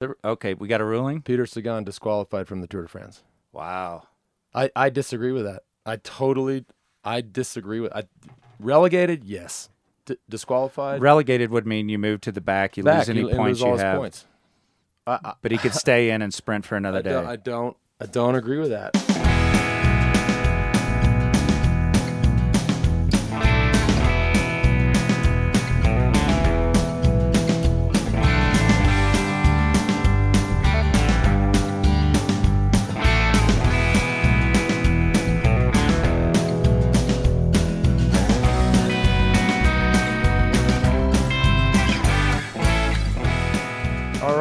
The- Okay, we got a ruling. Peter Sagan disqualified from the Tour de France. Wow. I, I disagree with that. I totally I disagree with I relegated. Yes, D- disqualified. Relegated would mean you move to the back, you back lose any you, points all you have, points. I, I, but he could stay in and sprint for another I day. don't, I don't I don't agree with that.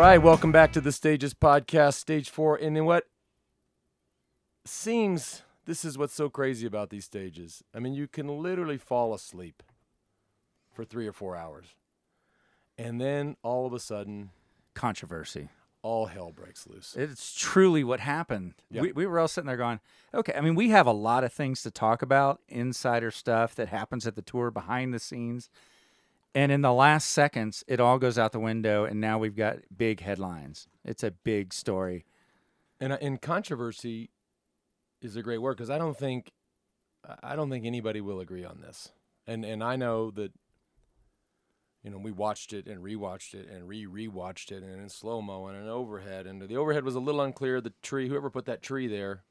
Right, welcome back to the Stages podcast, stage four. And in what seems, this is what's so crazy about these stages. I mean, you can literally fall asleep for three or four hours. And then all of a sudden, Controversy. all hell breaks loose. It's truly what happened. Yeah. We, we were all sitting there going, okay. I mean, we have a lot of things to talk about, insider stuff that happens at the tour behind the scenes. And in the last seconds, it all goes out the window, and now we've got big headlines. It's a big story. And, I- and controversy is a great word because I don't think, I don't think anybody will agree on this. And and I know that, you know, we watched it and rewatched it and re rewatched it and in slow mo and an overhead and the overhead was a little unclear. The tree, whoever put that tree there,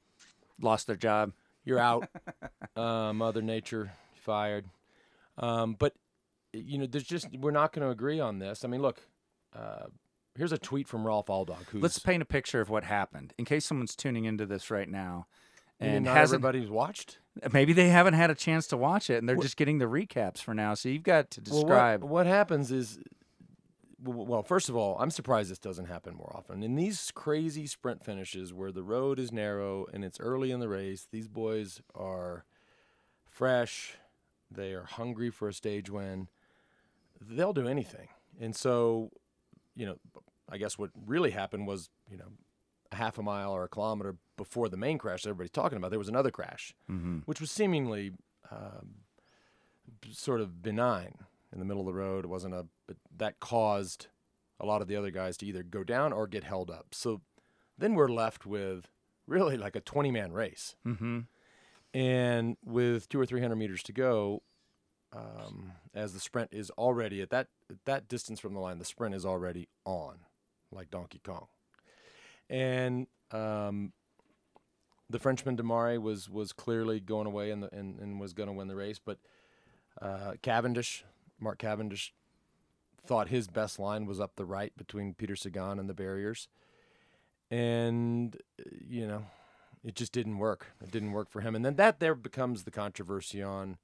Lost their job. you're out. uh, Mother Nature fired. Um, but you know, there's just we're not going to agree on this. I mean, look, uh, here's a tweet from Rolf Aldag, who's Let's paint a picture of what happened in case someone's tuning into this right now and not hasn't. everybody's watched. Maybe they haven't had a chance to watch it, and they're Wh- just getting the recaps for now. So you've got to Well, describe. what, what happens is, well, first of all, I'm surprised this doesn't happen more often. In these crazy sprint finishes where the road is narrow and it's early in the race, these boys are fresh. They are hungry for a stage win. They'll do anything. And so, you know, I guess what really happened was, you know, a half a mile or a kilometer before the main crash that everybody's talking about, there was another crash mm-hmm. which was seemingly um, sort of benign in the middle of the road. It wasn't a, but that caused a lot of the other guys to either go down or get held up. So then we're left with really like a 20 man race. Mm-hmm. And with two or 300 meters to go, um, as the sprint is already at that, at that distance from the line, the sprint is already on like Donkey Kong. And um, the Frenchman Demare was was clearly going away and, and, and was going to win the race, but uh, Cavendish, Mark Cavendish, thought his best line was up the right between Peter Sagan and the barriers, and you know, it just didn't work. It didn't work for him, and then that there becomes the controversy on.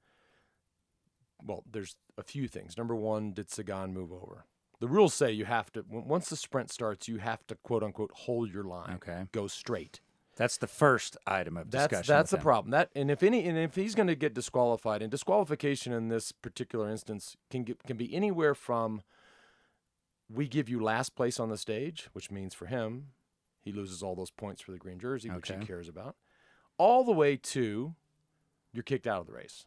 Well, there's a few things. Number one, did Sagan move over? The rules say you have to once the sprint starts, you have to quote unquote hold your line, Okay. go straight. That's the first item of discussion. that's with the him. problem. That and if any and if he's going to get disqualified, and disqualification in this particular instance can get, can be anywhere from we give you last place on the stage, which means for him he loses all those points for the green jersey, which he cares about, all the way to you're kicked out of the race.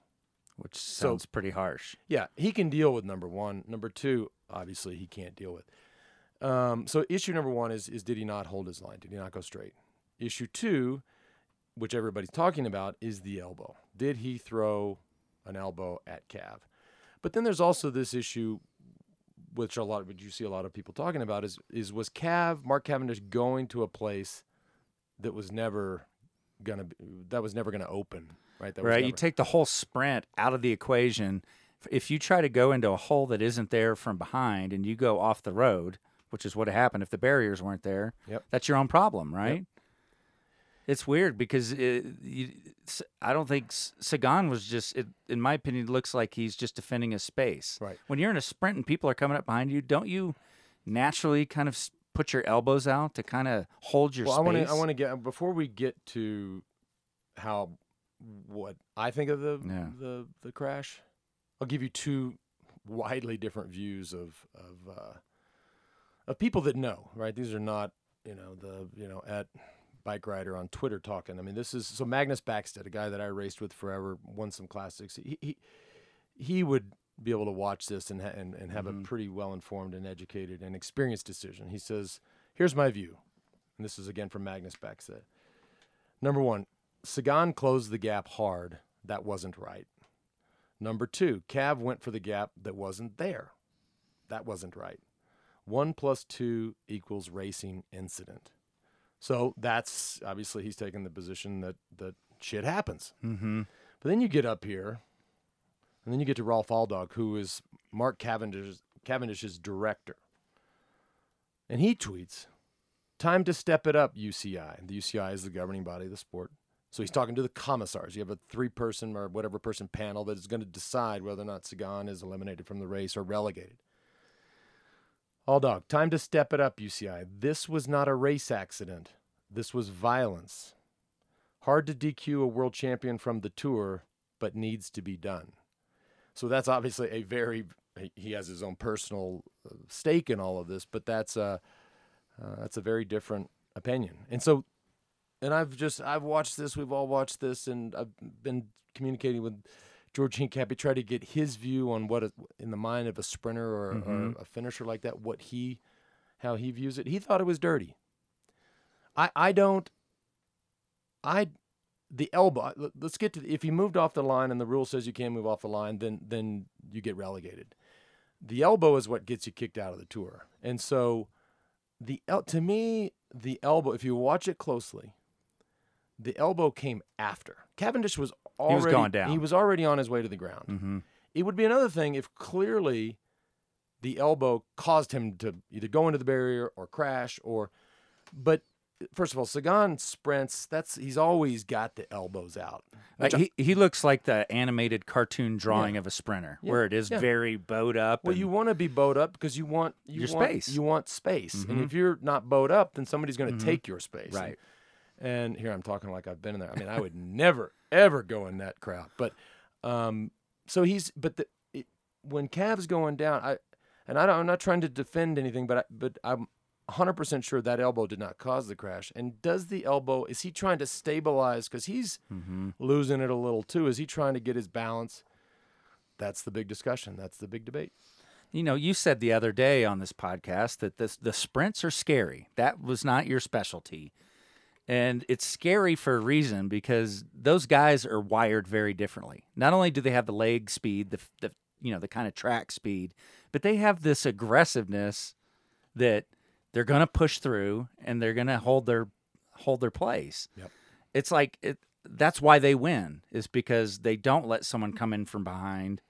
Which So- sounds pretty harsh. Yeah, he can deal with number one. Number two, obviously, he can't deal with. Um, so issue number one is is did he not hold his line? Did he not go straight? Issue two, which everybody's talking about, is the elbow. Did he throw an elbow at Cav? But then there's also this issue, which a lot, which you see a lot of people talking about, is is was Cav Mark Cavendish going to a place that was never gonna be, that was never gonna open, right? Right? You take the whole sprint out of the equation. If you try to go into a hole that isn't there from behind and you go off the road, which is what happened if the barriers weren't there, Yep. that's your own problem, right? It's weird because it, you, S- I don't think Sagan was just, it, in my opinion, it looks like he's just defending his space. Right. When you're in a sprint and people are coming up behind you, don't you naturally kind of put your elbows out to kind of hold your well, space? I want to. I want to get before we get to how what I think of the Yeah. the the crash. I'll give you two widely different views of of uh, of people that know. Right, these are not you know the you know at bike rider on Twitter talking. I mean, this is so Magnus Backstedt, a guy that I raced with forever, won some classics. He he, he would be able to watch this and ha- and, and have Mhm. a pretty well informed and educated and experienced decision. He says Here's my view, and this is again from Magnus Backstedt. Number one, Sagan closed the gap hard. That wasn't right. Number two, Cav went for the gap that wasn't there. That wasn't right. One plus two equals racing incident. So that's obviously he's taking the position that that shit happens. Mm-hmm. But then you get up here, and then you get to Rolf Aldag, who is Mark Cavendish's, Cavendish's director. And he tweets, Time to step it up, UCI. The UCI is the governing body of the sport. So he's talking to the commissars. You have a three person or whatever person panel that is going to decide whether or not Sagan is eliminated from the race or relegated. Aldag, time to step it up, UCI. This was not a race accident. This was violence. Hard to DQ a world champion from the tour, but needs to be done. So that's obviously a very he has his own personal uh, stake in all of this, but that's a uh, that's a very different opinion. And so, and I've just I've watched this. We've all watched this, and I've been communicating with George Hincapie, try to get his view on what a, in the mind of a sprinter or, Mhm. or a finisher like that, what he how he views it. He thought it was dirty. I I don't. I the elbow. let- Let's get to if you moved off the line and the rule says you can't move off the line, then then you get relegated. The elbow is what gets you kicked out of the tour, and so the to me the elbow. If you watch it closely, the elbow came after Cavendish was already was going down. He was already on his way to the ground. Mm-hmm. It would be another thing if clearly the elbow caused him to either go into the barrier or crash or but first of all, Sagan sprints, that's he's always got the elbows out. Like he, he looks like the animated cartoon drawing of a sprinter, Yeah. where it is Yeah. very bowed up. well, you want to be bowed up because you want you Your want, space. You want space, and Mhm. if you're not bowed up, then somebody's going to Mhm. take your space. right. And here I'm talking like I've been in there. I mean, I would never ever go in that crowd. But um, so he's but the it, when Cavs going down, I and I don't, I'm not trying to defend anything, but I, but I'm 100% sure that elbow did not cause the crash. And does the elbow is he trying to stabilize because he's Mm-hmm. losing it a little too? Is he trying to get his balance? That's the big discussion. That's the big debate. You know, you said the other day on this podcast that this, the sprints are scary. That was not your specialty. And it's scary for a reason because those guys are wired very differently. Not only do they have the leg speed, the, the you know, the kind of track speed, but they have this aggressiveness that they're going to push through and they're going to hold their hold their place. Yep. It's like it that's why they win is because they don't let someone come in from behind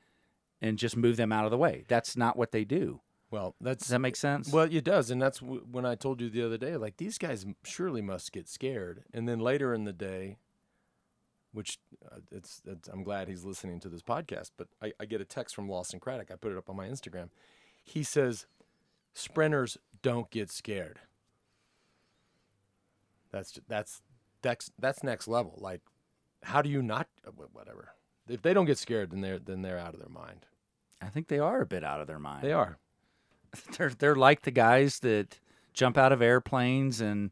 and just move them out of the way. That's not what they do. Well, that's Does that make sense? Well, it does, and that's w- when I told you the other day. Like these guys surely must get scared, and then later in the day, which uh, it's, it's I'm glad he's listening to this podcast. But I, I get a text from Lawson Craddock. I put it up on my Instagram. He says, "Sprinters don't get scared." That's that's that's that's next level. Like, how do you not? uh, Whatever. If they don't get scared, then they're then they're out of their mind. I think they are a bit out of their mind. They are. They're they're like the guys that jump out of airplanes and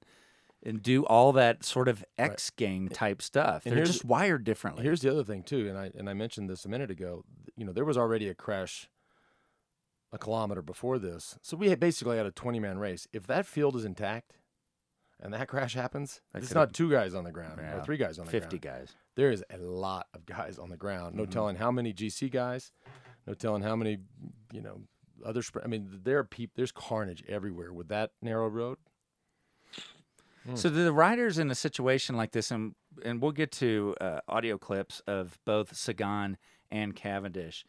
and do all that sort of X gang type stuff. And They're just wired differently. Here's the other thing too, and I and I mentioned this a minute ago. You know, there was already a crash a kilometer before this, so we had basically had a 20 man race. If that field is intact, and that crash happens, That it's not two guys on the ground Yeah, or three guys on the 50 ground. guys. There is a lot of guys on the ground. No Mhm. telling how many GC guys. No telling how many, you know, other. I mean, there are peop- There's carnage everywhere with that narrow road. Mm. So the riders in a situation like this, and and we'll get to uh, audio clips of both Sagan and Cavendish.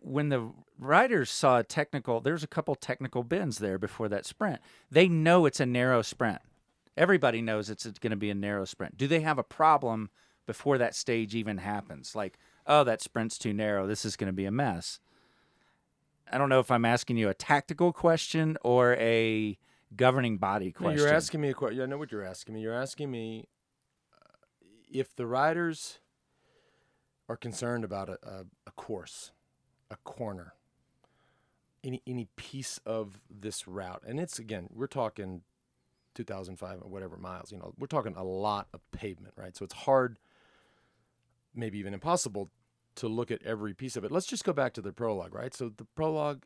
When the riders saw a technical, there's a couple technical bends there before that sprint. They know it's a narrow sprint. Everybody knows it's going to be a narrow sprint. Do they have a problem before that stage even happens? Like, oh, that sprint's too narrow. This is going to be a mess. I don't know if I'm asking you a tactical question or a governing body No, question. you're asking me a question. I know what you're asking me. You're asking me uh, if the riders are concerned about a, a, a course, a corner, any any piece of this route, and it's again, we're talking 2,005 or whatever miles. You know, we're talking a lot of pavement, right? So it's hard, maybe even impossible, to look at every piece of it. Let's just go back to the prologue, right? So the prologue,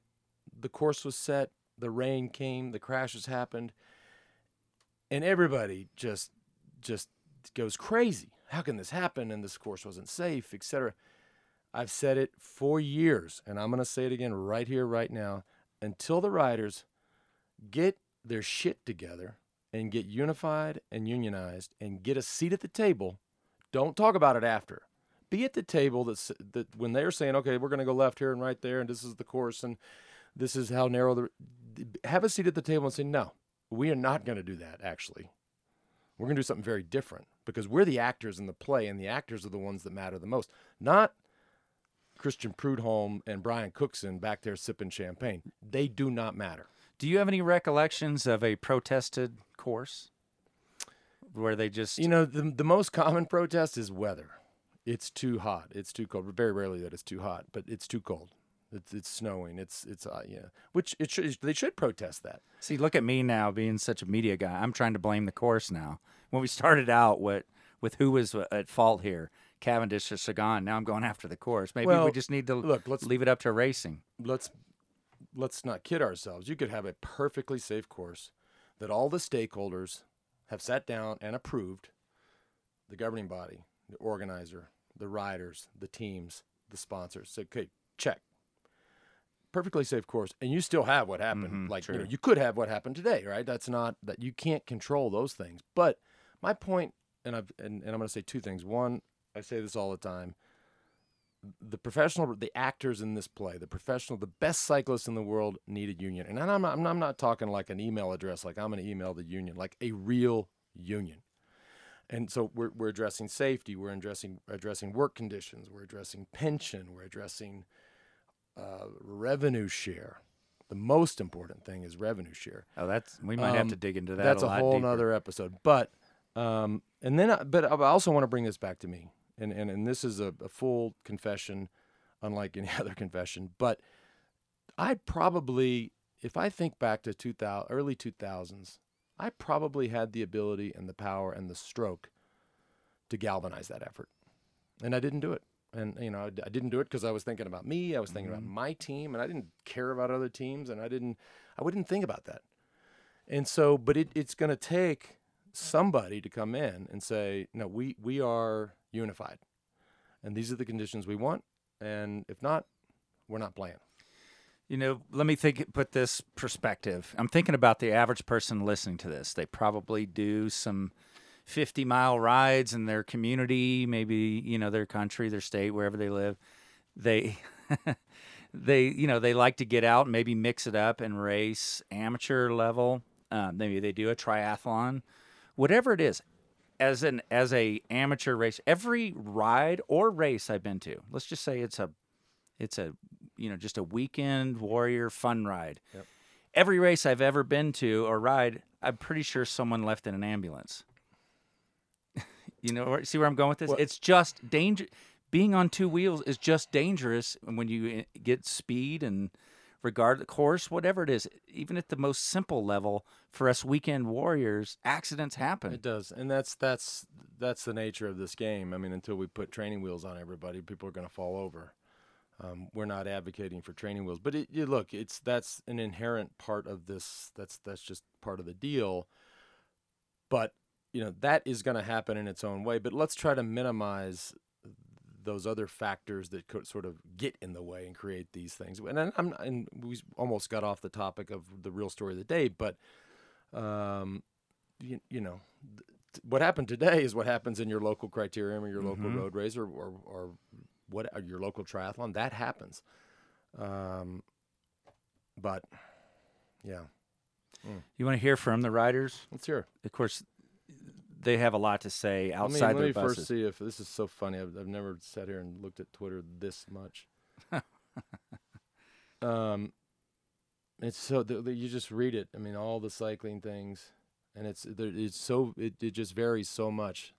the course was set, the rain came, the crashes happened. and everybody just just goes crazy. How can this happen? And this course wasn't safe, etc. I've said it for years, and I'm going to say it again right here, right now. Until the riders get their shit together and get unified and unionized and get a seat at the table, don't talk about it after. Be at the table that's, that when they're saying, okay, we're going to go left here and right there, and this is the course, and this is how narrow the. Have a seat at the table and say, no, we are not going to do that, actually. We're going to do something very different because we're the actors in the play, and the actors are the ones that matter the most, not Christian Prudhomme and Brian Cookson back there sipping champagne. They do not matter. Do you have any recollections of a protested course where they just You know, the, the most common protest is weather. It's too hot. It's too cold. Very rarely that it's too hot, but it's too cold. It's it's snowing. It's it's uh, yeah. Which it should they should protest that. see? Look at me now, being such a media guy. I'm trying to blame the course now. When we started out with with who was at fault here, Cavendish or Sagan. Now I'm going after the course. Maybe Well, we just need to look, let's- leave it up to racing. let's let's not kid ourselves. You could have a perfectly safe course that all the stakeholders have sat down and approved. The governing body, the organizer, the riders, the teams, the sponsors. Say, okay, check. Perfectly safe course, and you still have what happened. Mhm, like you know, you could have what happened today, right? That's not that you can't control those things. But my point, and I've and, and I'm going to say two things. One, I say this all the time the professional, the actors in this play, the professional, the best cyclists in the world need a union. And I'm I'm not, I'm not talking like an email address, like I'm going to email the union, like a real union. And so we're, we're addressing safety, we're addressing addressing work conditions, we're addressing pension, we're addressing uh, revenue share. The most important thing is revenue share. Oh, that's we might have Um, to dig into that. That's a, a, whole deeper. nother episode. But um, and then, I, but I also want to bring this back to me, and and and this is a, a full confession, unlike any other confession. But I probably, if I think back to 2000, early 2000s, I probably had the ability and the power and the stroke to galvanize that effort, and I didn't do it. And you know, I, I didn't do it because I was thinking about me. I was thinking about mm-hmm. my team, and I didn't care about other teams, and I didn't, I wouldn't think about that. And so, but it, it's going to take somebody to come in and say, no, we, we are unified. And these are the conditions we want. And if not, we're not playing. You know, let me think. Put this perspective. I'm thinking about the average person listening to this. They probably do some 50 mile rides in their community, maybe you know their country, their state, wherever they live. They, they, you know, they like to get out and maybe mix it up and race amateur level. Uh, maybe they do a triathlon, whatever it is. As an as a amateur race, every ride or race I've been to, let's just say it's a it's a you know just a weekend warrior fun ride. Yep. Every race I've ever been to or ride, I'm pretty sure someone left in an ambulance. you know, see where I'm going with this? Well- it's just danger. Being on two wheels is just dangerous when you uh, get speed and regard the course, whatever it is. Even at the most simple level, for us weekend warriors, accidents happen. It does. And that's, that's, that's the nature of this game. I mean, until we put training wheels on everybody, people are going to fall over. Um, we're not advocating for training wheels, but it, you look, it's that's an inherent part of this. That's that's just part of the deal. But you know that is going to happen in its own way. But let's try to minimize those other factors that could sort of get in the way and create these things. And I'm- and we almost got off the topic of the real story of the day, but um, you, you know. th- What happened today is what happens in your local criterium or your local Mhm. road race or, or, or what your local triathlon that happens. Um but yeah. You want to hear from the riders? let's hear. Of course, they have a lot to say let me, outside let me buses. first see if this is so funny I've, I've never sat here and looked at twitter this much. Um it's so th- th- you just read it i mean all the cycling things and it's there- it's so it, it just varies so much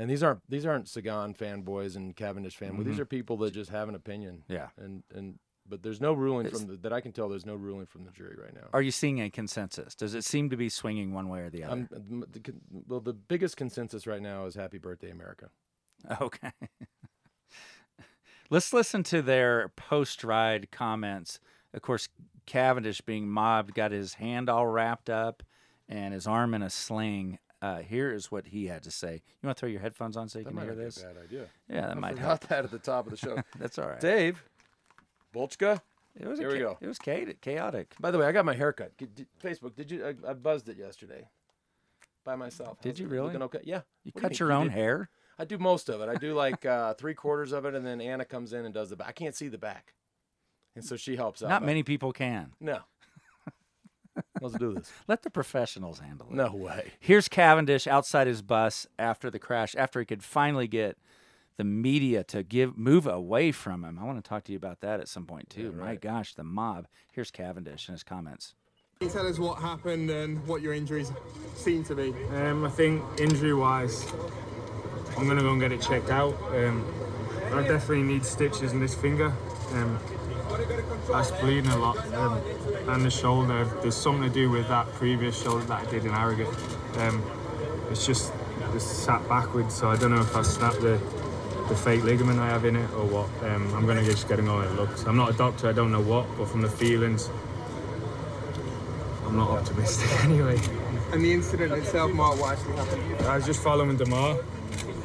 and these aren't these aren't Sagan fanboys and Cavendish fanboys. These Mhm. are people that just have an opinion. Yeah. And and but there's no ruling It's- from the, that I can tell. There's no ruling from the jury right now. Are you seeing a consensus? Does it seem to be swinging one way or the other? The well, the biggest consensus right now is Happy Birthday America. Okay. Let's listen to their post ride comments. Of course, Cavendish being mobbed got his hand all wrapped up and his arm in a sling. Uh, here is what he had to say. You want to throw your headphones on so you That can might hear not be a this? bad idea. Yeah, that I might help. that at the top of the show. That's all right. Dave, Bolchka. It was a Here we go. It was chaotic. By the way, I got my haircut. Facebook, did you? I, I buzzed it yesterday by myself. Did you really? Okay. Yeah. You What do you cut your own did? hair. I do most of it. I do like uh, three quarters of it, and then Anna comes in and does the back. I can't see the back, and so she helps out. Not many people can. No. Let's do this. Let the professionals handle it. No way. Here's Cavendish outside his bus after the crash, after he could finally get the media to give move away from him. I want to talk to you about that at some point too. My right. gosh, the mob. Here's Cavendish and his comments. Can you tell us what happened and what your injuries seem to be? Um, I think injury wise, I'm gonna go and get it checked out. Um, I definitely need stitches in this finger. Um, that's bleeding a lot, um, and the shoulder. There's something to do with that previous shoulder that I did in Harrogate. Um, it's just it's sat backwards, so I don't know if I snapped the the fake ligament I have in it or what. Um, I'm gonna just get it on it looks. I'm not a doctor, I don't know what, but from the feelings, I'm not optimistic anyway. And the incident itself, Mark, what actually happened? I was just following Demare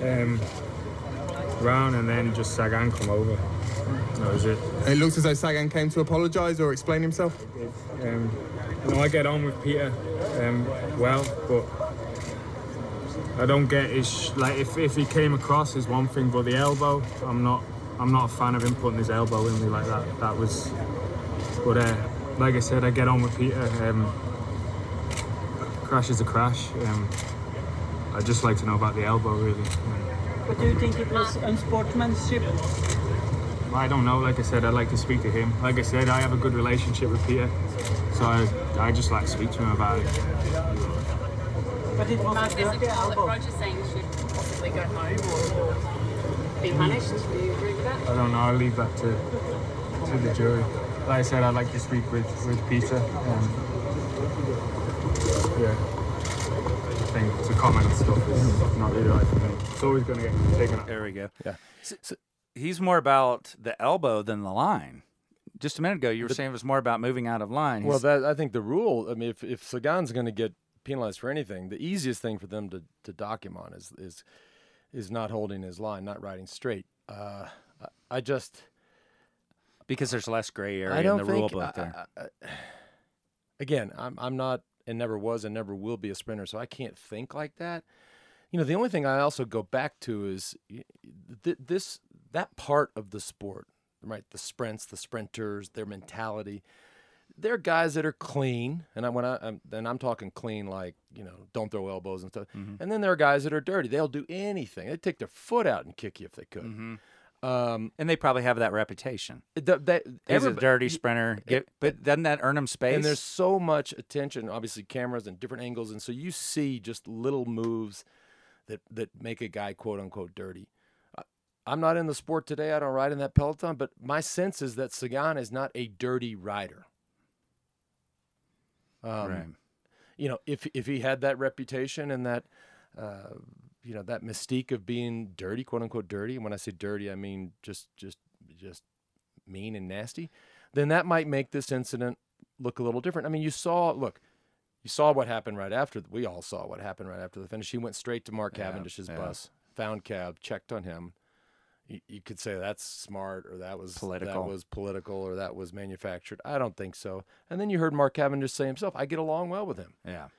um, round and then just Sagan come over. That was it. It looks as though Sagan came to apologise or explain himself. Um, you know, I get on with Peter um, well, but I don't get his like if, if he came across is one thing, but the elbow, I'm not I'm not a fan of him putting his elbow in me like that. That was, but uh, like I said, I get on with Peter. Um, crash is a crash. Um, I just like to know about the elbow really. But do you think it was unsportsmanship? I don't know. Like I said, I'd like to speak to him. Like I said, I have a good relationship with Peter, so I, I just like to speak to him about it. But it was Mark, a there's a dirty call that. Roger's saying should possibly go home or be punished. Do you agree with that? I don't know. I'll leave that to to the jury. Like I said, I'd like to speak with with Peter. Um, yeah, I think to comment on stuff is not really right for me. It's always going to get taken up. There we go. Yeah. He's more about the elbow than the line. Just a minute ago, you were saying it was more about moving out of line. Well, that I think the rule. I mean, if if Sagan's going to get penalized for anything, the easiest thing for them to to dock him on is is is not holding his line, not riding straight. Uh, I, just because there's less gray area I in the rule book there. I- I- again, I'm I'm not and never was and never will be a sprinter, so I can't think like that. You know, the only thing I also go back to is th- this that part of the sport, right? The sprints, the sprinters, their mentality. They're guys that are clean, and I, when I I'm, then I'm talking clean, like you know, don't throw elbows and stuff. Mm-hmm. And then there are guys that are dirty. They'll do anything. They'd take their foot out and kick you if they could. Mhm. Um, and they probably have that reputation. th- that He's a dirty sprinter. Get, but doesn't that earn him space? And there's so much attention, obviously cameras and different angles, and so you see just little moves that that make a guy quote unquote dirty. I'm not in the sport today. I don't ride in that peloton, but my sense is that Sagan is not a dirty rider. Um, right. You know, if if he had that reputation and that, uh, you know, that mystique of being dirty, quote unquote dirty, and when I say dirty, I mean just just just mean and nasty, then that might make this incident look a little different. I mean, you saw, look, you saw what happened right after. We all saw what happened right after the finish. He went straight to Mark Yeah, Cavendish's yeah. bus, found Cav, checked on him. You, you could say that's smart, or that was Political. that was political, or that was manufactured. I don't think so. And then you heard Mark Cavendish say himself, "I get along well with him." Yeah.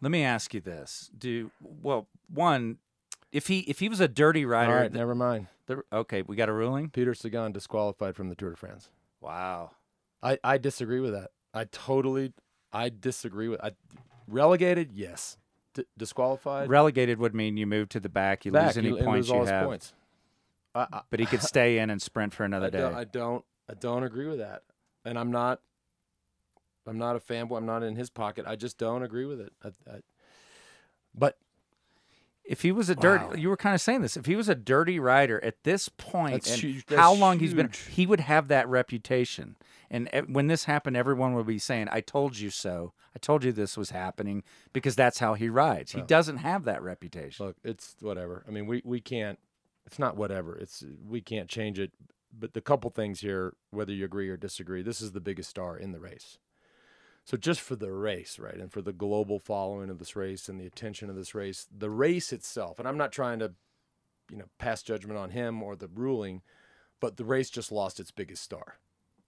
Let me ask you this: Do well one, if he if he was a dirty rider, All right, the- never mind. the- okay, we got a ruling. Peter Sagan disqualified from the Tour de France. Wow. I, I disagree with that. I totally, I disagree with. I relegated, yes. D- disqualified, Relegated would mean you move to the back, you back. lose any you, points all you have, points. I, I, but he could stay in and sprint for another I day. don't, I don't, I don't agree with that, and I'm not. I'm not a fanboy. I'm not in his pocket. I just don't agree with it. I, I, but if he was a Wow. dirty, you were kind of saying this. If he was a dirty rider at this point, and huge- how long he's been, he would have that reputation. And when this happened, everyone would be saying, "I told you so. I told you this was happening," because that's how he rides. He doesn't have that reputation. look, it's whatever. I mean, we we can't. It's not whatever. It's we can't change it. But the couple things here, whether you agree or disagree, this is the biggest star in the race. So just for the race, right, and for the global following of this race and the attention of this race, the race itself, and I'm not trying to, you know, pass judgment on him or the ruling, but the race just lost its biggest star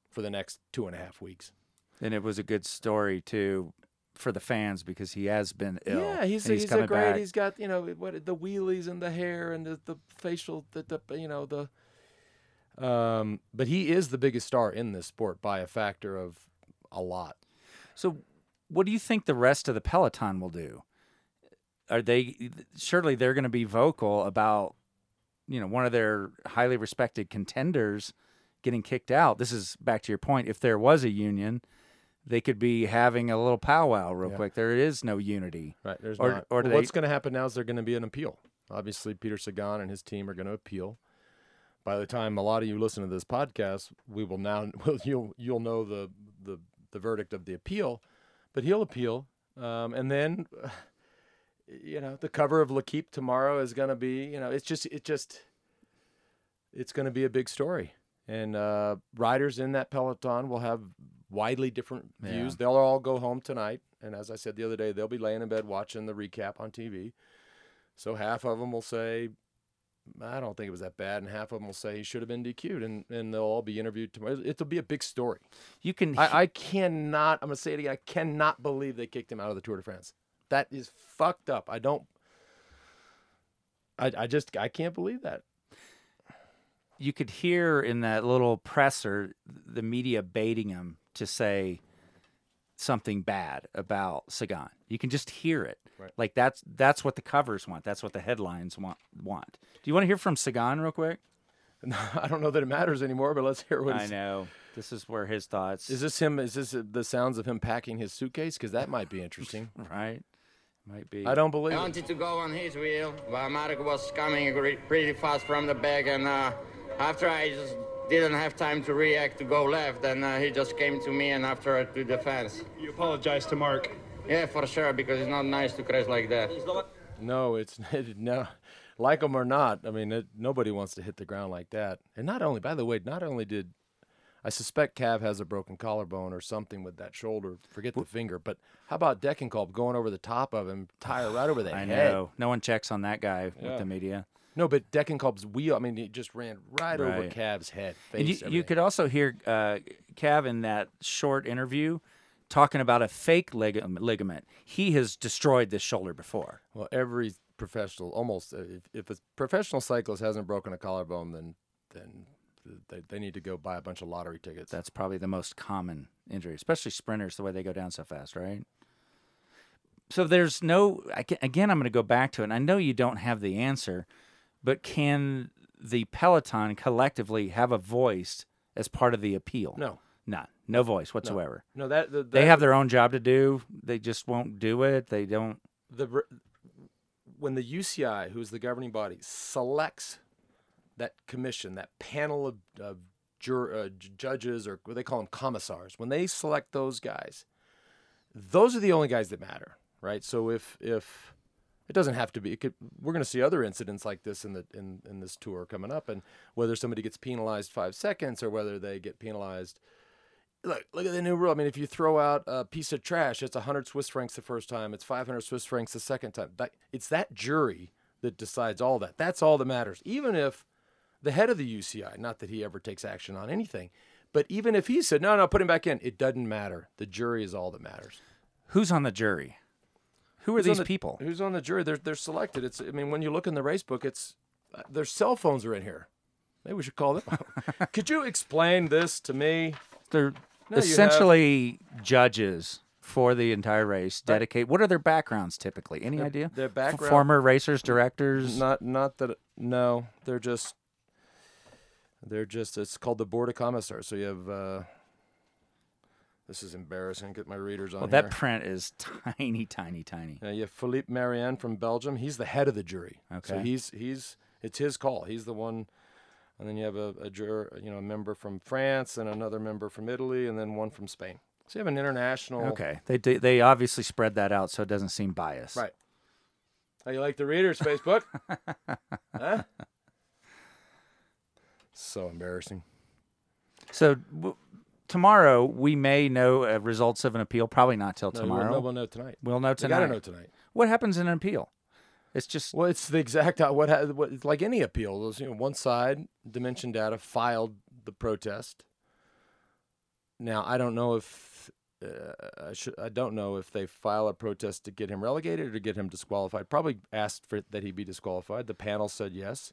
for the next two and a half weeks. And it was a good story too for the fans because he has been ill. Yeah, he's he's, coming a great. back. He's got you know what the wheelies and the hair and the, the facial the, the you know the. Um, but he is the biggest star in this sport by a factor of a lot. So, what do you think the rest of the peloton will do? Are they surely they're going to be vocal about you know one of their highly respected contenders getting kicked out? This is back to your point. If there was a union, they could be having a little powwow real Yeah. quick. There is no unity. Right. There's Or- not. or Well, what's going to happen now is they're going to be an appeal. Obviously, Peter Sagan and his team are going to appeal. By the time a lot of you listen to this podcast, we will now well, you'll you'll know the the the verdict of the appeal, but he'll appeal, um, and then you know the cover of L'Equipe tomorrow is going to be you know it's just it just it's going to be a big story, and uh, riders in that peloton will have widely different views. Yeah. They'll all go home tonight, and as I said the other day, they'll be laying in bed watching the recap on TV. So half of them will say, "I don't think it was that bad," and half of them will say he should have been DQ'd, and and they'll all be interviewed tomorrow. It'll be a big story. You can I, I cannot. I'm gonna say it again. I cannot believe they kicked him out of the Tour de France. That is fucked up. I don't. I I just I can't believe that. you could hear in that little presser the media baiting him to say something bad about Sagan. You can just hear it. Right. Like that's that's what the covers want. That's what the headlines want want. Do you want to hear from Sagan real quick? No, I don't know that it matters anymore, but let's hear what. I know. This is where his thoughts Is this him? Is this the sounds of him packing his suitcase? Because that might be interesting. right? Might be. I don't believe I it. wanted to go on his wheel, but Mark was coming pretty fast from the back, and uh, after I just didn't have time to react to go left, and uh, he just came to me, and after to the fence. You apologize to Mark. Yeah, for sure, because it's not nice to crash like that. No, it's no. Like him or not, I mean, it, nobody wants to hit the ground like that. And not only, by the way, not only did I suspect Cav has a broken collarbone or something with that shoulder. Forget the finger, but how about Degenkolb going over the top of him, tire right over the I head? know. No one checks on that guy with the media. No, but Degenkolb's wheel. I mean, it just ran right, over Right. Cav's head. Face, And you, you could also hear uh, Cav in that short interview talking about a fake lig- ligament. He has destroyed this shoulder before. Well, every professional, almost, uh, if, if a professional cyclist hasn't broken a collarbone, then then they, they need to go buy a bunch of lottery tickets. That's probably the most common injury, especially sprinters, the way they go down so fast, right? So there's no, I ca- again, I'm going to go back to it. and I know you don't have the answer, but can the Peloton collectively have a voice as part of the appeal? no, None. No voice whatsoever. no. That, the, They have their own job to do. They just won't do it. They don't. the when the UCI, who's the governing body, selects that commission, that panel of, of jur, uh, judges, or what they call them commissars, when they select those guys, those are the only guys that matter, right? So if if it doesn't have to be, could, we're going to see other incidents like this in the in, in this tour coming up, and whether somebody gets penalized five seconds or whether they get penalized look, look at the new rule. I mean, if you throw out a piece of trash, it's 100 Swiss francs the first time, it's 500 Swiss francs the second time. It's that jury that decides all that. That's all that matters. Even if the head of the UCI, not that he ever takes action on anything, but even if he said, no, no, put him back in, it doesn't matter. The jury is all that matters. Who's on the jury? Who are these the- people? Who's on the jury? They're, they're selected. It's, I mean, when you look in the race book, it's, uh, their cell phones are in here. Maybe we should call them. Could you explain this to me? They're No, essentially judges for the entire race. Dedicate. What are their backgrounds typically? Any idea? their F- background- former racers, directors. Not not that no, they're just they're just it's called the board of commissars. So you have uh this is embarrassing. Get my readers on well, here. that print is tiny, tiny, tiny. Yeah, you have Philippe Mariën from Belgium. He's the head of the jury. Okay. So he's he's it's his call. He's the one. And then you have a, a juror, you know, a member from France and another member from Italy, and then one from Spain. So you have an international. Okay, they they they obviously spread that out so it doesn't seem biased. Right. How you like the readers, Facebook? huh? So embarrassing. So tomorrow we may know uh, results of an appeal. Probably not till No, tomorrow. We'll know, we'll know tonight. We'll know We tonight. gotta know tonight. What happens in an appeal? It's just Well, it's the exact uh, what, ha- what it's like any appeal. Those, you know, one side, Dimension Data, filed the protest. Now, I don't know if uh, I should. I don't know if they file a protest to get him relegated or to get him disqualified. Probably asked for that he be disqualified. The panel said yes,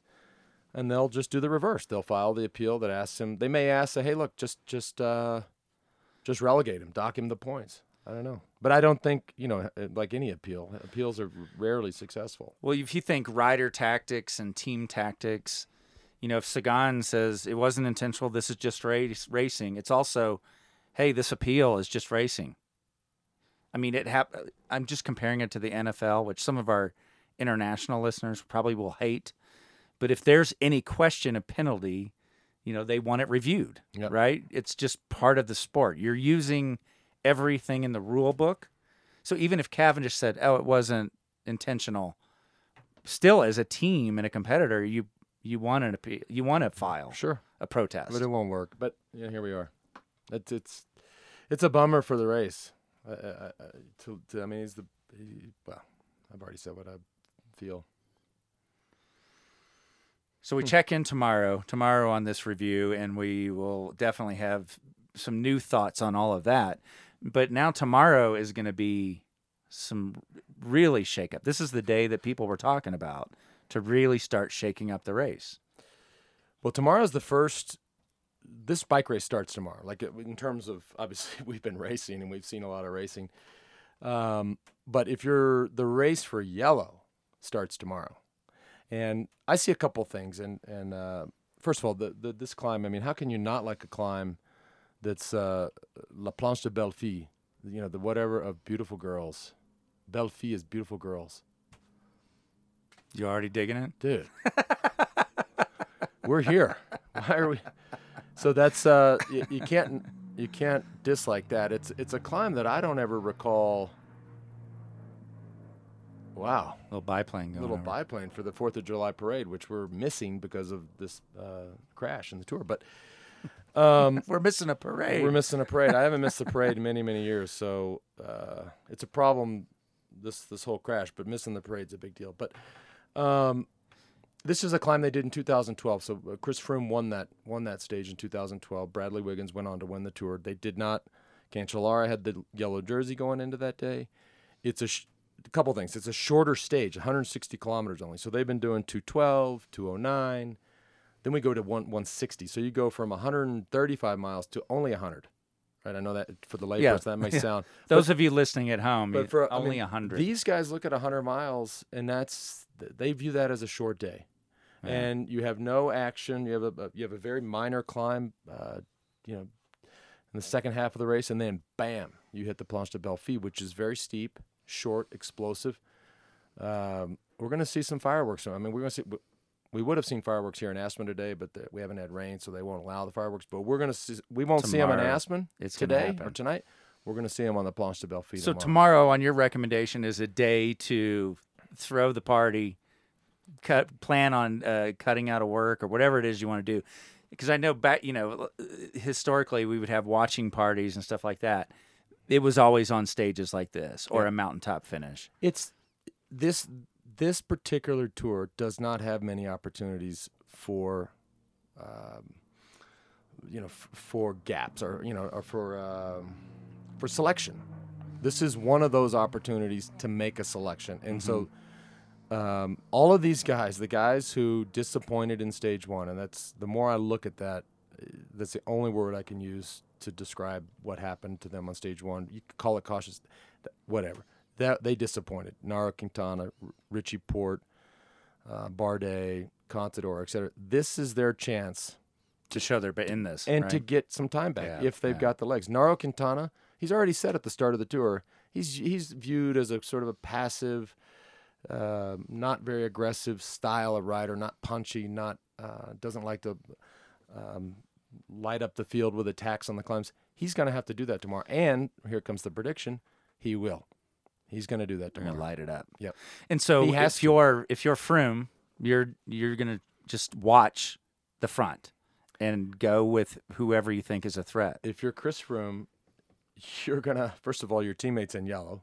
and they'll just do the reverse. They'll file the appeal that asks him. They may ask, say, "Hey, look, just just uh, just relegate him, dock him the points." I don't know, but I don't think you know, uh, like any appeal, appeals are rarely successful. well, if you think rider tactics and team tactics, you know, if Sagan says it wasn't intentional, this is just race, racing. It's also, hey, this appeal is just racing. I mean, it hap- I'm just comparing it to the NFL, which some of our international listeners probably will hate. But if there's any question of penalty, you know, they want it reviewed, Yep. right? It's just part of the sport. You're using everything in the rule book. So even if Cavendish said, "Oh, it wasn't intentional," still as a team and a competitor, you you want an appeal, you want to file Sure. a protest. But it won't work. But yeah, here we are. It's it's it's a bummer for the race. I, I, I, to, to, I mean, he's the he, well. I've already said what I feel. So we check in tomorrow, tomorrow on this review, and we will definitely have some new thoughts on all of that. But now tomorrow is going to be some really shake up. This is the day that people were talking about to really start shaking up the race. Well, tomorrow's the first. This bike race starts tomorrow. Like in terms of obviously we've been racing and we've seen a lot of racing. Um, but if you're the race for yellow starts tomorrow, and I see a couple things. And and uh, first of all, the, the this climb. I mean, how can you not like a climb that's uh, La Planche de Belle Fille? You know, the whatever of beautiful girls. Belle Fille is beautiful girls. You already digging it? dude. we're here. Why are we? So that's uh, you, you can't you can't dislike that. It's it's a climb that I don't ever recall. Wow, little biplane going. little over. biplane for the Fourth of July parade, which we're missing because of this uh, crash in the tour. But um, We're missing a parade. we're missing a parade. I haven't missed a parade in many many years, so uh, it's a problem. This this whole crash, but missing the parade's a big deal. But um, this is a climb they did in 2012. So uh, Chris Froome won that won that stage in 2012. Bradley Wiggins went on to win the tour. They did not. Cancellara had the yellow jersey going into that day. It's a, sh- a couple things. It's a shorter stage, 160 kilometers only. So they've been doing 212, 209. Then we go to one 160. So you go from 135 miles to only 100. Right? I know that for the layperson Yeah. that may sound. Those of you listening at home, But for I only mean, hundred. These guys look at 100 miles, and that's they view that as a short day, Yeah. and you have no action. You have a a- you have a very minor climb, uh, you know, in the second half of the race, and then bam, you hit the Planche de Belle Fille, which is very steep, short, explosive. Um, we're going to see some fireworks. I mean, we're going to see. We would have seen fireworks here in Aspen today, but the, we haven't had rain, so they won't allow the fireworks. But we're going to see. We won't see them in Aspen it's today or tonight. We're going to see them on the Planche de Belle Fille. So tomorrow. tomorrow, on your recommendation, is a day to throw the party, cut, plan on uh, cutting out of work or whatever it is you want to do. Because I know back, you know, historically we would have watching parties and stuff like that. It was always on stages like this or Yeah. a mountaintop finish. it's this this particular tour does not have many opportunities for um, you know f- for gaps or you know or for um, for selection this is one of those opportunities to make a selection and so um, all of these guys the guys who disappointed in stage one and that's the more i look at that uh, that's the only word i can use to describe what happened to them on stage one you could call it cautious whatever that they disappointed nairo quintana richie porte uh, bardet contador etc this is their chance To show they're in this. and to get some time back Yeah, if they've yeah. got the legs. Nairo Quintana, he's already said at the start of the tour, he's he's viewed as a sort of a passive, uh, not very aggressive style of rider, not punchy, not uh, doesn't like to um, light up the field with attacks on the climbs. He's going to have to do that tomorrow. And here comes the prediction: he will. He's going to do that tomorrow. light it up. Yep. And so He has if to. you're if you're Froome, you're you're gonna just watch the front and go with whoever you think is a threat. if you're Chris Froome, you're gonna first of all your teammates in yellow.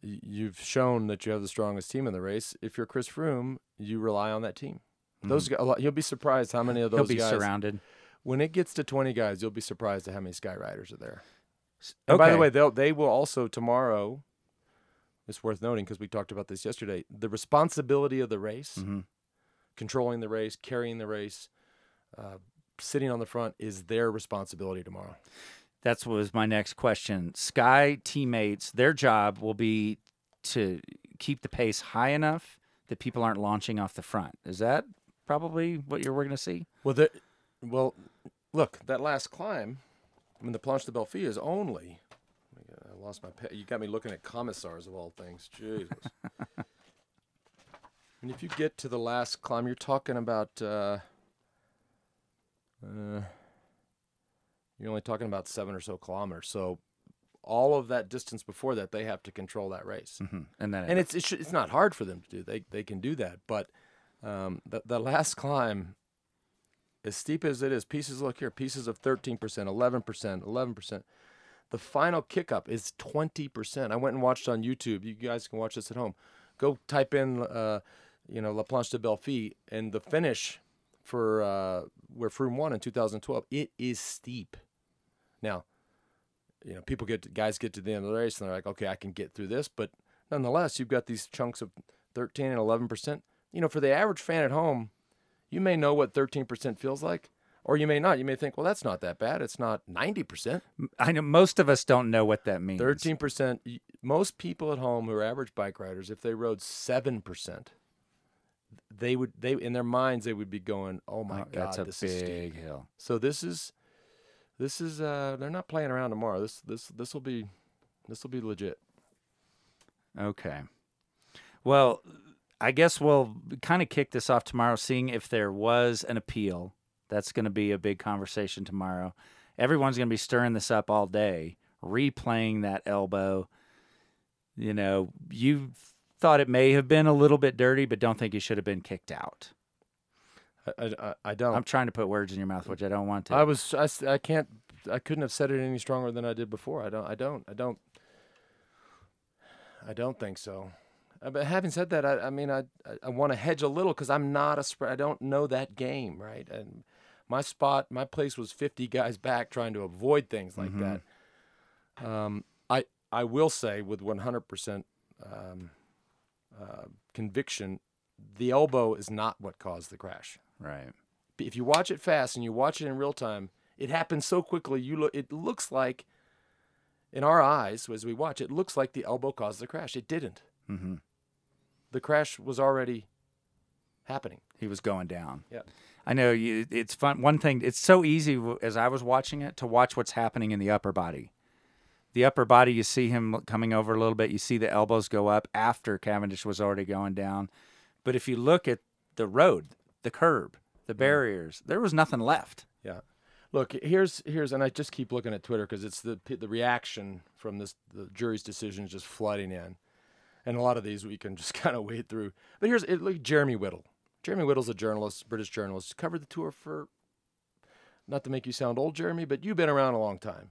You've shown that you have the strongest team in the race. If you're Chris Froome, you rely on that team. Those guys, a lot, you'll be surprised how many of Mm-hmm. He'll be guys. surrounded. When it gets to 20 guys, you'll be surprised at how many Sky Riders are there. And by the way, they'll they will also tomorrow. It's worth noting because we talked about this yesterday. The responsibility of the race, Mhm. controlling the race, carrying the race, uh, sitting on the front is their responsibility tomorrow. That's what was my next question. Sky teammates, their job will be to keep the pace high enough that people aren't launching off the front. Is that probably what you're we're going to see? Well, there, well, look, that last climb, I mean, the Planche des Belles Filles is only. I lost my. Pe- you got me looking at commissars of all things. Jesus. and if you get to the last climb, you're talking about. Uh, uh, you're only talking about seven or so kilometers. So, all of that distance before that, they have to control that race Mm-hmm. And then and it's it's, it's not hard for them to do. They they can do that, but um, the the last climb, as steep as it is, pieces look here, pieces of thirteen percent, eleven percent, eleven percent. The final kick up is twenty percent. I went and watched on YouTube. You guys can watch this at home. Go type in, uh, you know, La Planche des Belles Filles, and the finish for uh, where Froome won in 2012. It is steep. Now, you know, people get guys get to the end of the race and they're like, okay, I can get through this, but nonetheless, you've got these chunks of 13 and 11 percent. You know, for the average fan at home, you may know what 13 percent feels like, or you may not. You may think, well, that's not that bad. It's not 90 percent. I know most of us don't know what that means. 13 percent. Most people at home who are average bike riders, if they rode seven percent, they would they in their minds they would be going, oh my Oh, god, that's a this is steep. big hill. So this is this is uh they're not playing around tomorrow. This this this will be this will be legit. Okay. Well, I guess we'll kind of kick this off tomorrow, seeing if there was an appeal. That's going to be a big conversation tomorrow. Everyone's going to be stirring this up all day, replaying that elbow. You know, you thought it may have been a little bit dirty, but don't think you should have been kicked out. I, I, I- don't. I'm trying to put words in your mouth, which I don't want to. I was I, I can't I couldn't have said it any stronger than I did before. I don't I don't I don't I don't think so. Uh, But having said that, I, I mean I I, want to hedge a little because I'm not a spread. I don't know that game right, and my spot my place was 50 guys back trying to avoid things like that. Um, I I will say with 100 percent um, uh, conviction, the elbow is not what caused the crash right. if you watch it fast and you watch it in real time, it happens so quickly. You look. It looks like, in our eyes, as we watch, it looks like the elbow caused the crash. It didn't. hmm The crash was already happening. He was going down. Yeah. I know you. It's fun. One thing. It's so easy as I was watching it to watch what's happening in the upper body. The upper body, you see him coming over a little bit. You see the elbows go up after Cavendish was already going down. But if you look at the road, the curb, the mm. barriers, there was nothing left. Yeah. Look, here's here's, and I just keep looking at Twitter because it's the the reaction from this the jury's decision is just flooding in, and a lot of these we can just kind of wade through. But here's it, look, Jeremy Whittle. Jeremy Whittle's a journalist, British journalist, covered the tour for. Not to make you sound old, Jeremy, but you've been around a long time.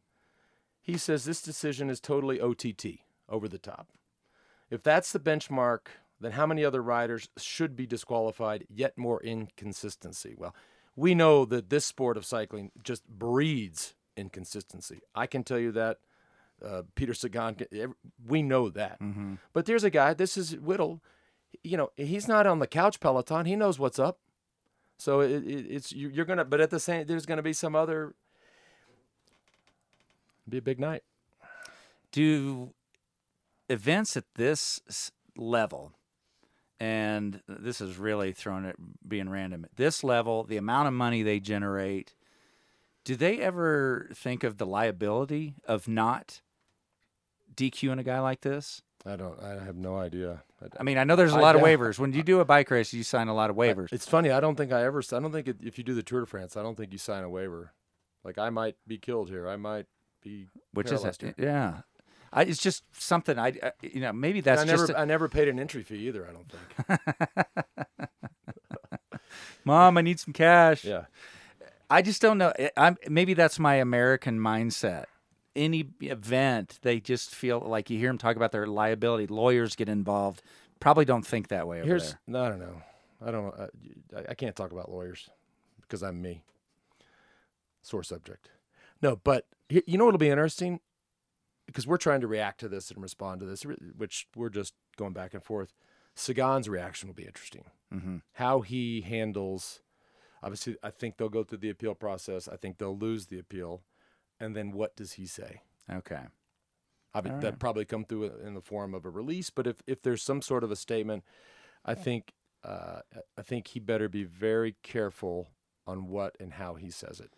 He says this decision is totally OTT, over the top. If that's the benchmark, then how many other riders should be disqualified? Yet more inconsistency. Well, we know that this sport of cycling just breeds inconsistency. I can tell you that. Uh, Peter Sagan, we know that. But there's a guy. This is Whittle. You know, he's not on the couch Peloton. He knows what's up. So it, it, it's you- you're gonna, but at the same, there's gonna be some other. Be a big night. do events at this level and this is really throwing it being random at this level the amount of money they generate do they ever think of the liability of not DQing a guy like this? I don't. I have no idea. I mean, I know there's a I lot of waivers. When you do a bike race, you sign a lot of waivers. It's funny. I don't think I ever. I don't think it, if you do the Tour de France, I don't think you sign a waiver. Like I might be killed here. I might be. which is yeah. I, it's just something I, I you know maybe that's I never. just a- I never paid an entry fee either. I don't think. mom I need some cash. yeah. I just don't know. I- I'm maybe that's my American mindset. Any event, they just feel like you hear them talk about their liability. Lawyers get involved. Probably don't think that way over Here's there. no, I don't know. I don't. Uh, I, I can't talk about lawyers because I'm me. Sore subject. No, but you know what'll be interesting because we're trying to react to this and respond to this, which we're just going back and forth. Sagan's reaction will be interesting. Mhm. How he handles. Obviously, I think they'll go through the appeal process. I think they'll lose the appeal, and then what does he say? Okay. I mean, All that right. probably come through in the form of a release. But if, if there's some sort of a statement, I think uh, I think he better be very careful on what and how he says it,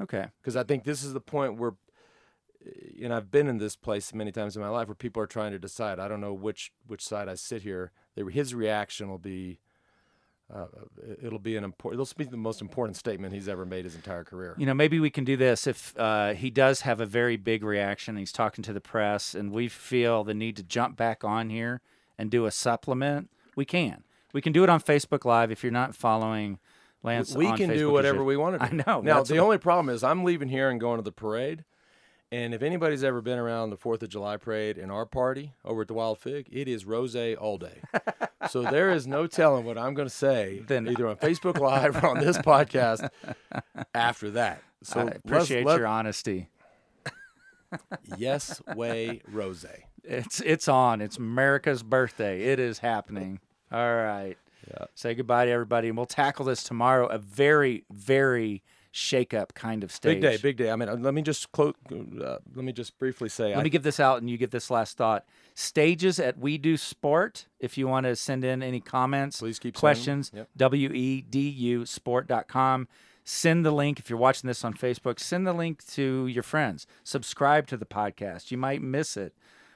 Okay. because I think this is the point where, eh, and I've been in this place many times in my life where people are trying to decide. I don't know which which side I sit here. They- His reaction will be. Uh, it'll be an important. It'll be the most important statement he's ever made his entire career. You know, maybe we can do this if uh, he does have a very big reaction. He's talking to the press, and we feel the need to jump back on here and do a supplement. We can. We can do it on Facebook Live if you're not following Lance. we can Facebook do whatever we want to I do. know. Now the only problem is I'm leaving here and going to the parade. And if anybody's ever been around the Fourth of July parade in our party over at the Wild Fig, it is rose all day. so there is no telling what I'm going to say Then- either on Facebook Live or on this podcast after that. So I appreciate let- your honesty. yes way rose. It's it's on. It's America's birthday. It is happening. All right. Yeah. Say goodbye to everybody, and we'll tackle this tomorrow. A very very shake up kind of stage. Big day, big day. I mean, uh, let me just close. Uh, let me just briefly say. Let I, me give this out and you get this last thought. Stages at WEDU Sport. If you want to send in any comments, Please keep questions, Yep. W E D U sport.com. Send the link if you're watching this on Facebook. Send the link to your friends. Subscribe to the podcast. You might miss it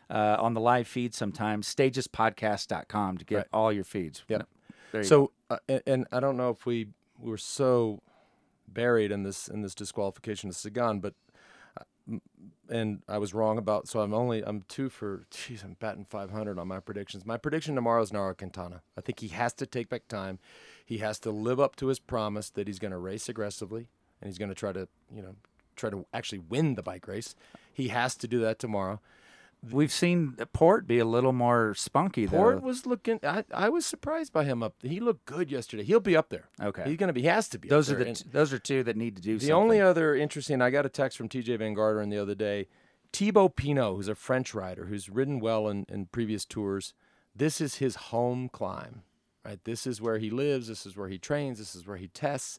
uh, on the live feed sometimes. Stagespodcast.com to get Right. all your feeds. Yep. There you go. so uh, and, and I don't know if we were so buried in this in this disqualification of Sagan, but uh, and I was wrong about so I'm only I'm two for Jeez, I'm batting 500 on my predictions. My prediction tomorrow is Nairo Quintana. I think he has to take back time. He has to live up to his promise that he's going to race aggressively and he's going to try to you know try to actually win the bike race. He has to do that tomorrow. We've seen Porte be a little more spunky, there. Porte though. was looking. I, I was surprised by him up. He looked good yesterday. He'll be up there. Okay. He's gonna be. He has to be. up Those are the t- those are two that need to do the something. only other interesting. I got a text from Tejay van Garderen the other day. Thibaut Pinot, who's a French rider who's ridden well in, in previous tours. This is his home climb, right? This is where he lives. This is where he trains. This is where he tests.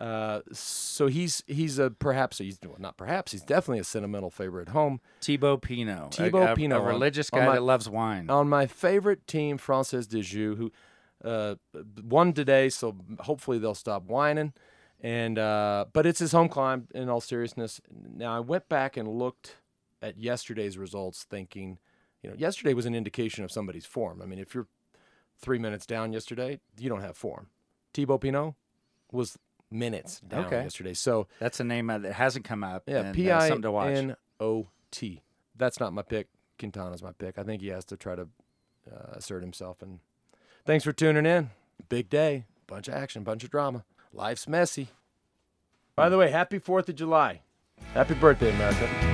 Uh, so he's he's a perhaps he's well, not perhaps he's definitely a sentimental favorite at home. Thibaut Pinot. Thibaut a, Pinot a religious guy my- that loves wine. on my favorite team, Française des Jeux, who uh, won today, so hopefully they'll stop whining. And uh, but it's his home climb. In all seriousness, now I went back and looked at yesterday's results, thinking, you know, yesterday was an indication of somebody's form. I mean, if you're three minutes down yesterday, you don't have form. Thibaut Pinot was minutes down Okay. yesterday, so That's a name that hasn't come up. yeah, uh, P I something to watch. N O T. That's not my pick. Quintana's my pick. I think he has to try to uh, assert himself. And thanks for tuning in. Big day, bunch of action, bunch of drama. Life's messy. By the way, happy Fourth of July. Happy birthday, America.